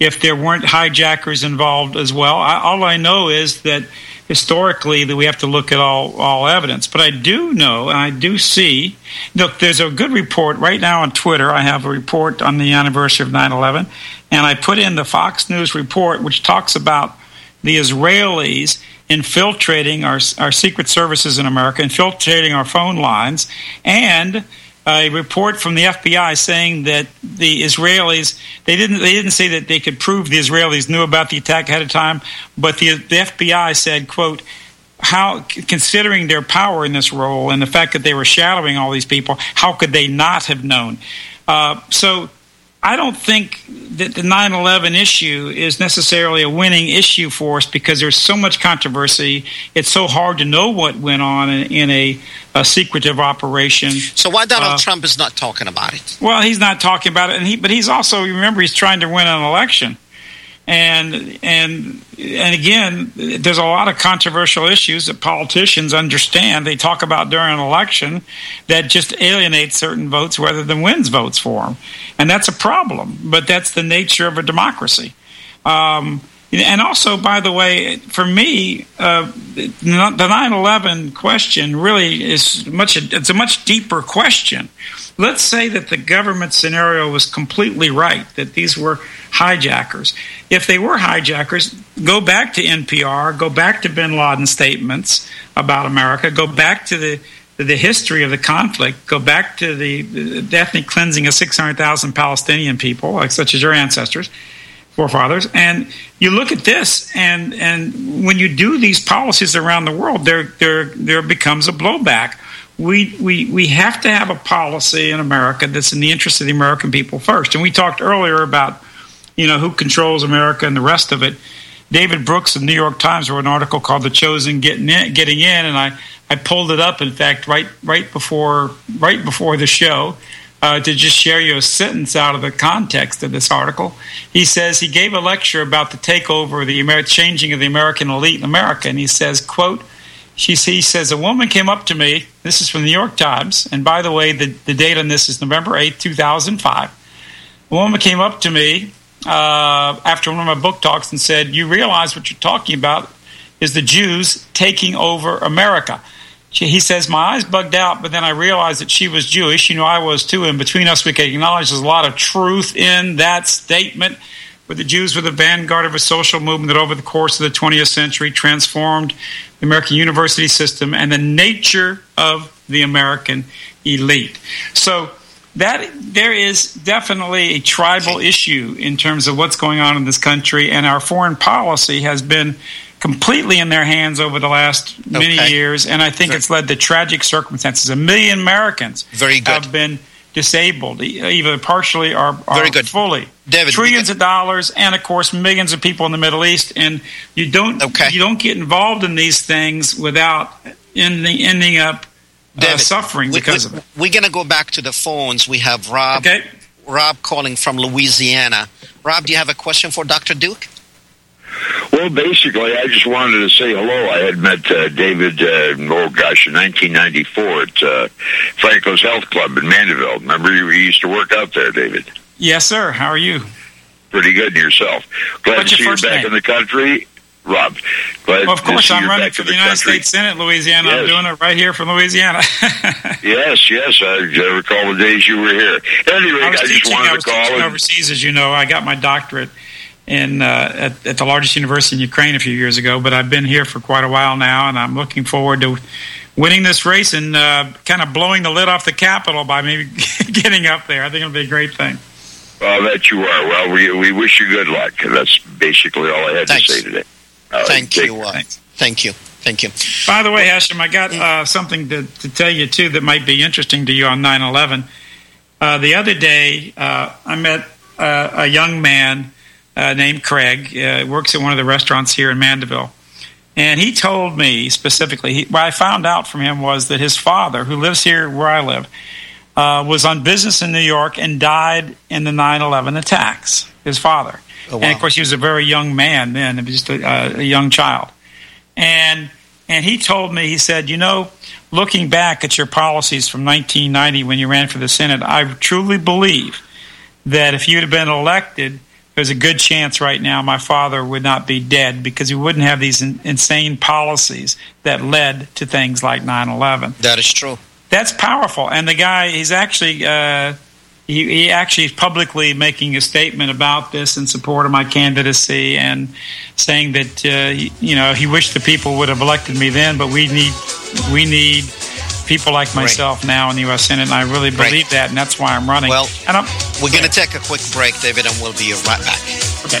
if there weren't hijackers involved as well. I, all I know is that historically that we have to look at all all evidence. But I do know, and I do see. Look, there's a good report right now on Twitter. I have a report on the anniversary of 9/11, and I put in the Fox News report, which talks about the Israelis infiltrating our our secret services in America, infiltrating our phone lines, and a report from the FBI saying that the Israelis they didn't they didn't say that they could prove the Israelis knew about the attack ahead of time, but the the FBI said, "quote." How, considering their power in this role and the fact that they were shadowing all these people, how could they not have known? Uh, so I don't think that the 9 11 issue is necessarily a winning issue for us because there's so much controversy. It's so hard to know what went on in, in a, a secretive operation. So why Donald Uh, Trump is not talking about it? Well, he's not talking about it, and he, but he's also remember he's trying to win an election, and and and again, there's a lot of controversial issues that politicians understand. They talk about during an election that just alienates certain votes rather than wins votes for them, and that's a problem. But that's the nature of a democracy. Um, and also, by the way, for me, uh, the 9/11 question really is much. It's a much deeper question. Let's say that the government scenario was completely right; that these were hijackers. If they were hijackers, go back to NPR, go back to Bin Laden statements about America, go back to the the history of the conflict, go back to the, the ethnic cleansing of 600,000 Palestinian people, like such as your ancestors forefathers and you look at this and and when you do these policies around the world there there there becomes a blowback we we we have to have a policy in America that's in the interest of the American people first and we talked earlier about you know who controls America and the rest of it David Brooks of the New York Times wrote an article called "The Chosen Getting In," getting in, and I, I pulled it up. In fact, right right before right before the show, uh, to just share you a sentence out of the context of this article. He says he gave a lecture about the takeover, the Amer- changing of the American elite in America, and he says, "quote." She, he says, a woman came up to me. This is from the New York Times. And by the way, the, the date on this is November 8, 2005. A woman came up to me uh, after one of my book talks and said, You realize what you're talking about is the Jews taking over America. He says, My eyes bugged out, but then I realized that she was Jewish. You know, I was too. And between us, we can acknowledge there's a lot of truth in that statement. Where the Jews were the vanguard of a social movement that over the course of the 20th century transformed the American university system and the nature of the American elite. So, that there is definitely a tribal issue in terms of what's going on in this country, and our foreign policy has been completely in their hands over the last many Okay. years, and I think it's led to tragic circumstances. A million Americans Very good. have been disabled, either partially or, or Very good. fully. David, trillions of dollars, and of course millions of people in the Middle East, and you don't you don't get involved in these things without ending, ending up uh, David, suffering because we, of it. We're going to go back to the phones. We have Rob. Okay. Rob calling from Louisiana. Rob, do you have a question for Dr. Duke? Well, basically, I just wanted to say hello. I had met uh, David, uh, oh gosh, in 1994 at uh, Franco's Health Club in Mandeville. Remember, you you used to work out there, David. Yes, sir. How are you? Pretty good yourself. Glad What's to see your you first back name? in the country. Rob, glad Well, of course, I'm running for the the United country. States Senate, Louisiana. I'm doing it right here from Louisiana. Yes, yes, I recall the days you were here. Anyway, I I, was just teaching. wanted I to call teaching and overseas, as you know. I got my doctorate in uh, at, at the largest university in Ukraine a few years ago, but I've been here for quite a while now, and I'm looking forward to winning this race and uh, kind of blowing the lid off the Capitol by maybe getting up there. I think it'll be a great thing. Well, that you are. Well, we we wish you good luck. That's basically all I had Thanks. to say today. All right, Thank you. Uh, thank you. Thank you. By the way, Hesham, I got uh, something to, to tell you too that might be interesting to you on 9/11. Uh, the other day, uh, I met uh, a young man uh, named Craig. Uh, works at one of the restaurants here in Mandeville, and he told me specifically. He, what I found out from him was that his father, who lives here where I live, uh, was on business in New York and died in the 9/11 attacks. His father, Oh, and of course he was a very young man then, just a, uh, a young child, and and he told me he said, you know, looking back at your policies from 1990 when you ran for the Senate, I truly believe that if you'd have been elected, there's a good chance right now my father would not be dead because he wouldn't have these in, insane policies that led to things like 9/11. That is true. That's powerful, and the guy he's actually uh, he, he actually is publicly making a statement about this in support of my candidacy and saying that uh, he- you know he wished the people would have elected me then, but we need we need people like myself now in the U.S. Senate, and I really believe that, and that's why I'm running. Well, and I'm, We're going to take a quick break, David, and we'll be right back. Okay.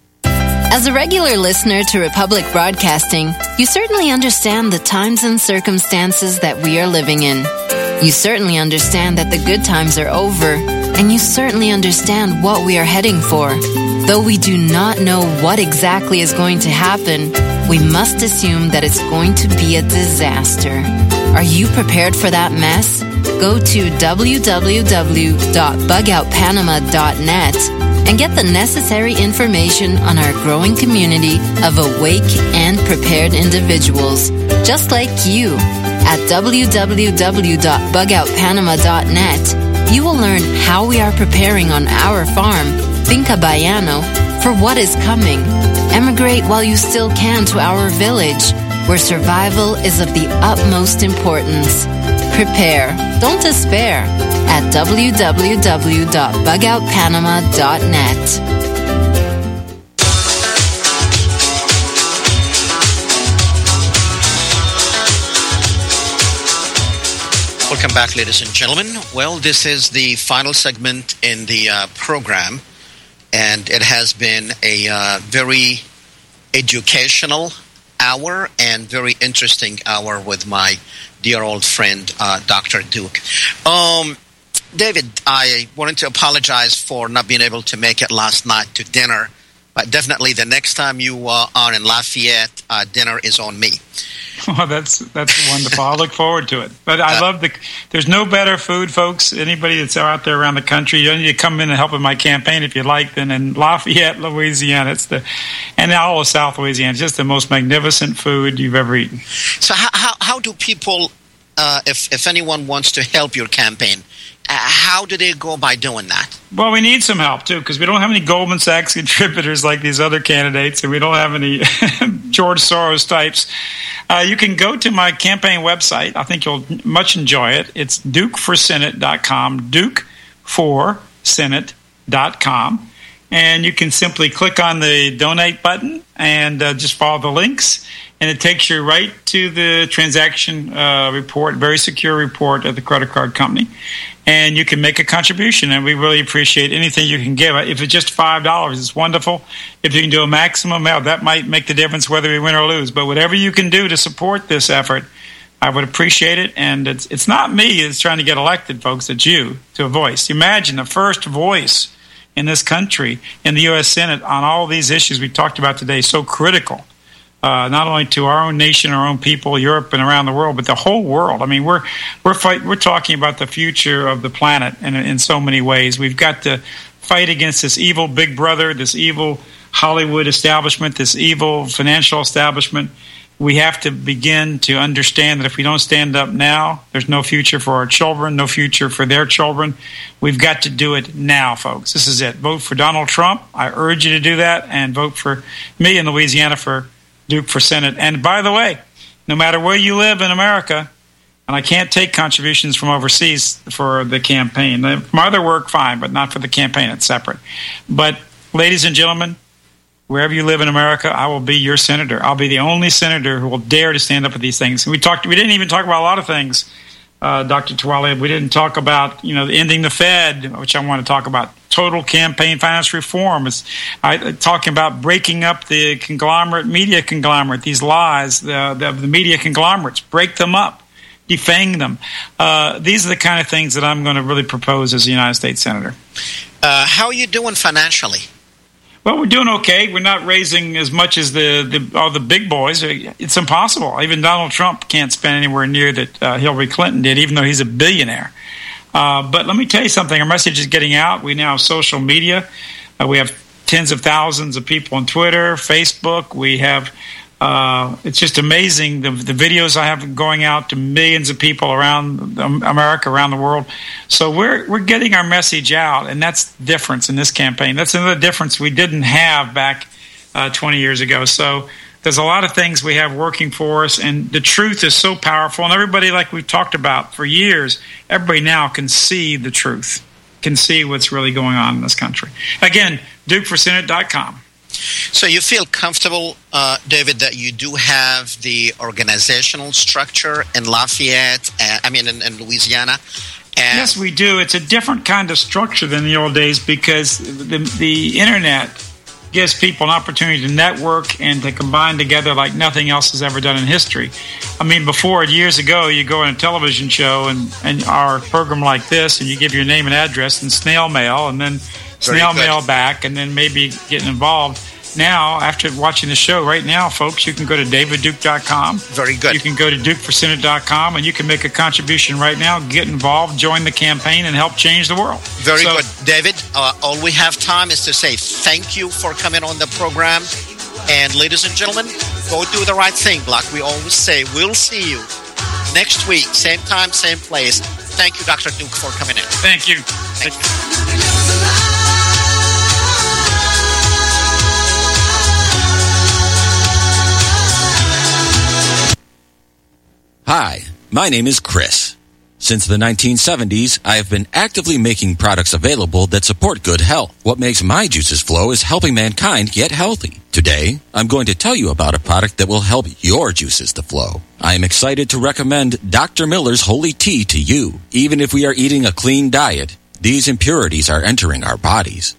As a regular listener to Republic Broadcasting, you certainly understand the times and circumstances that we are living in. You certainly understand that the good times are over, and you certainly understand what we are heading for. Though we do not know what exactly is going to happen, we must assume that it's going to be a disaster. Are you prepared for that mess? Go to www.bugoutpanama.net and get the necessary information on our growing community of awake and prepared individuals, just like you. At www.bugoutpanama.net, you will learn how we are preparing on our farm, Finca Bayano, for what is coming. Emigrate while you still can to our village, where survival is of the utmost importance. Prepare, don't despair, at www.bugoutpanama.net. Welcome back, ladies and gentlemen. Well, this is the final segment in the uh, program, and it has been a uh, very educational hour and very interesting hour with my dear old friend, uh, Dr. Duke. Um, David, I wanted to apologize for not being able to make it last night to dinner, but definitely the next time you uh, are in Lafayette, uh, dinner is on me. Oh, that's that's wonderful. I look forward to it. But I love the. There's no better food, folks. Anybody that's out there around the country, you need to come in and help with my campaign if you like. Then in Lafayette, Louisiana, it's the and all of South Louisiana, it's just the most magnificent food you've ever eaten. So how how, how do people uh, if if anyone wants to help your campaign, uh, how do they go by doing that? Well, we need some help too because we don't have any Goldman Sachs contributors like these other candidates, and we don't have any George Soros types. Uh, you can go to my campaign website. I think you'll much enjoy it. It's dukeforsenate.com, dukeforsenate.com. And you can simply click on the donate button and uh, just follow the links. And it takes you right to the transaction uh, report, very secure report of the credit card company. And you can make a contribution. And we really appreciate anything you can give. If it's just $5, it's wonderful. If you can do a maximum amount, that might make the difference whether we win or lose. But whatever you can do to support this effort, I would appreciate it. And it's, it's not me that's trying to get elected, folks. It's you to a voice. Imagine the first voice in this country in the U.S. Senate on all these issues we talked about today, so critical. Uh, not only to our own nation, our own people, Europe, and around the world, but the whole world. I mean, we're we're fight, we're talking about the future of the planet in in so many ways. We've got to fight against this evil Big Brother, this evil Hollywood establishment, this evil financial establishment. We have to begin to understand that if we don't stand up now, there's no future for our children, no future for their children. We've got to do it now, folks. This is it. Vote for Donald Trump. I urge you to do that and vote for me in Louisiana for Duke for Senate. And by the way, no matter where you live in America, and I can't take contributions from overseas for the campaign. From other work, fine, but not for the campaign. It's separate. But, ladies and gentlemen, wherever you live in America, I will be your senator. I'll be the only senator who will dare to stand up for these things. We talked. We didn't even talk about a lot of things, uh, Dr. Tillawi. We didn't talk about you know ending the Fed, which I want to talk about. Total campaign finance reform. It's I, talking about breaking up the conglomerate, media conglomerate. These lies, the, the, the media conglomerates, break them up, defang them. Uh, these are the kind of things that I'm going to really propose as a United States senator. Uh, how are you doing financially? Well, we're doing okay. We're not raising as much as the, the all the big boys. It's impossible. Even Donald Trump can't spend anywhere near that uh, Hillary Clinton did, even though he's a billionaire. Uh, but let me tell you something. Our message is getting out. We now have social media. Uh, we have tens of thousands of people on Twitter, Facebook. We have. Uh, it's just amazing the, the videos I have going out to millions of people around America, around the world. So we're we're getting our message out, and that's the difference in this campaign. That's another difference we didn't have back uh, 20 years ago. So there's a lot of things we have working for us, and the truth is so powerful. And everybody, like we've talked about for years, everybody now can see the truth, can see what's really going on in this country. Again, DukeForSenate.com. So you feel comfortable, uh, David, that you do have the organizational structure in Lafayette, uh, I mean, in, in Louisiana? And yes, we do. It's a different kind of structure than the old days because the, the internet gives people an opportunity to network and to combine together like nothing else has ever done in history. I mean, before years ago, you go on a television show and, and our program like this, and you give your name and address and snail mail, and then snail mail back, and then maybe getting involved. Now, after watching the show right now, folks, you can go to davidduke.com. Very good. You can go to dukeforsenate.com and you can make a contribution right now, get involved, join the campaign, and help change the world. Very so, good. David, uh, all we have time is to say thank you for coming on the program. And ladies and gentlemen, go do the right thing. Like we always say, we'll see you next week, same time, same place. Thank you, Dr. Duke, for coming in. Thank you. Thank you. Hi, my name is Chris. Since the 1970s, I have been actively making products available that support good health. What makes my juices flow is helping mankind get healthy. Today, I'm going to tell you about a product that will help your juices to flow. I am excited to recommend Dr. Miller's Holy Tea to you. Even if we are eating a clean diet, these impurities are entering our bodies.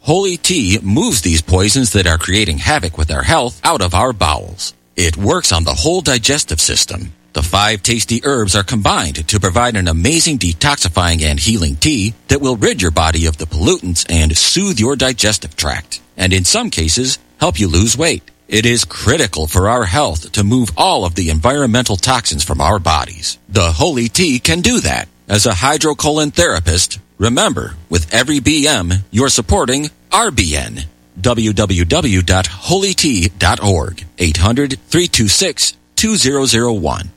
Holy Tea moves these poisons that are creating havoc with our health out of our bowels. It works on the whole digestive system the five tasty herbs are combined to provide an amazing detoxifying and healing tea that will rid your body of the pollutants and soothe your digestive tract, and in some cases, help you lose weight. It is critical for our health to move all of the environmental toxins from our bodies. The Holy Tea can do that. As a hydrocolon therapist, remember, with every BM, you're supporting RBN. www.holytea.org 800 326 2001.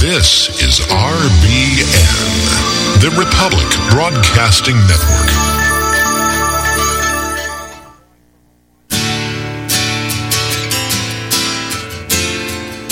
This is RBN, the Republic Broadcasting Network.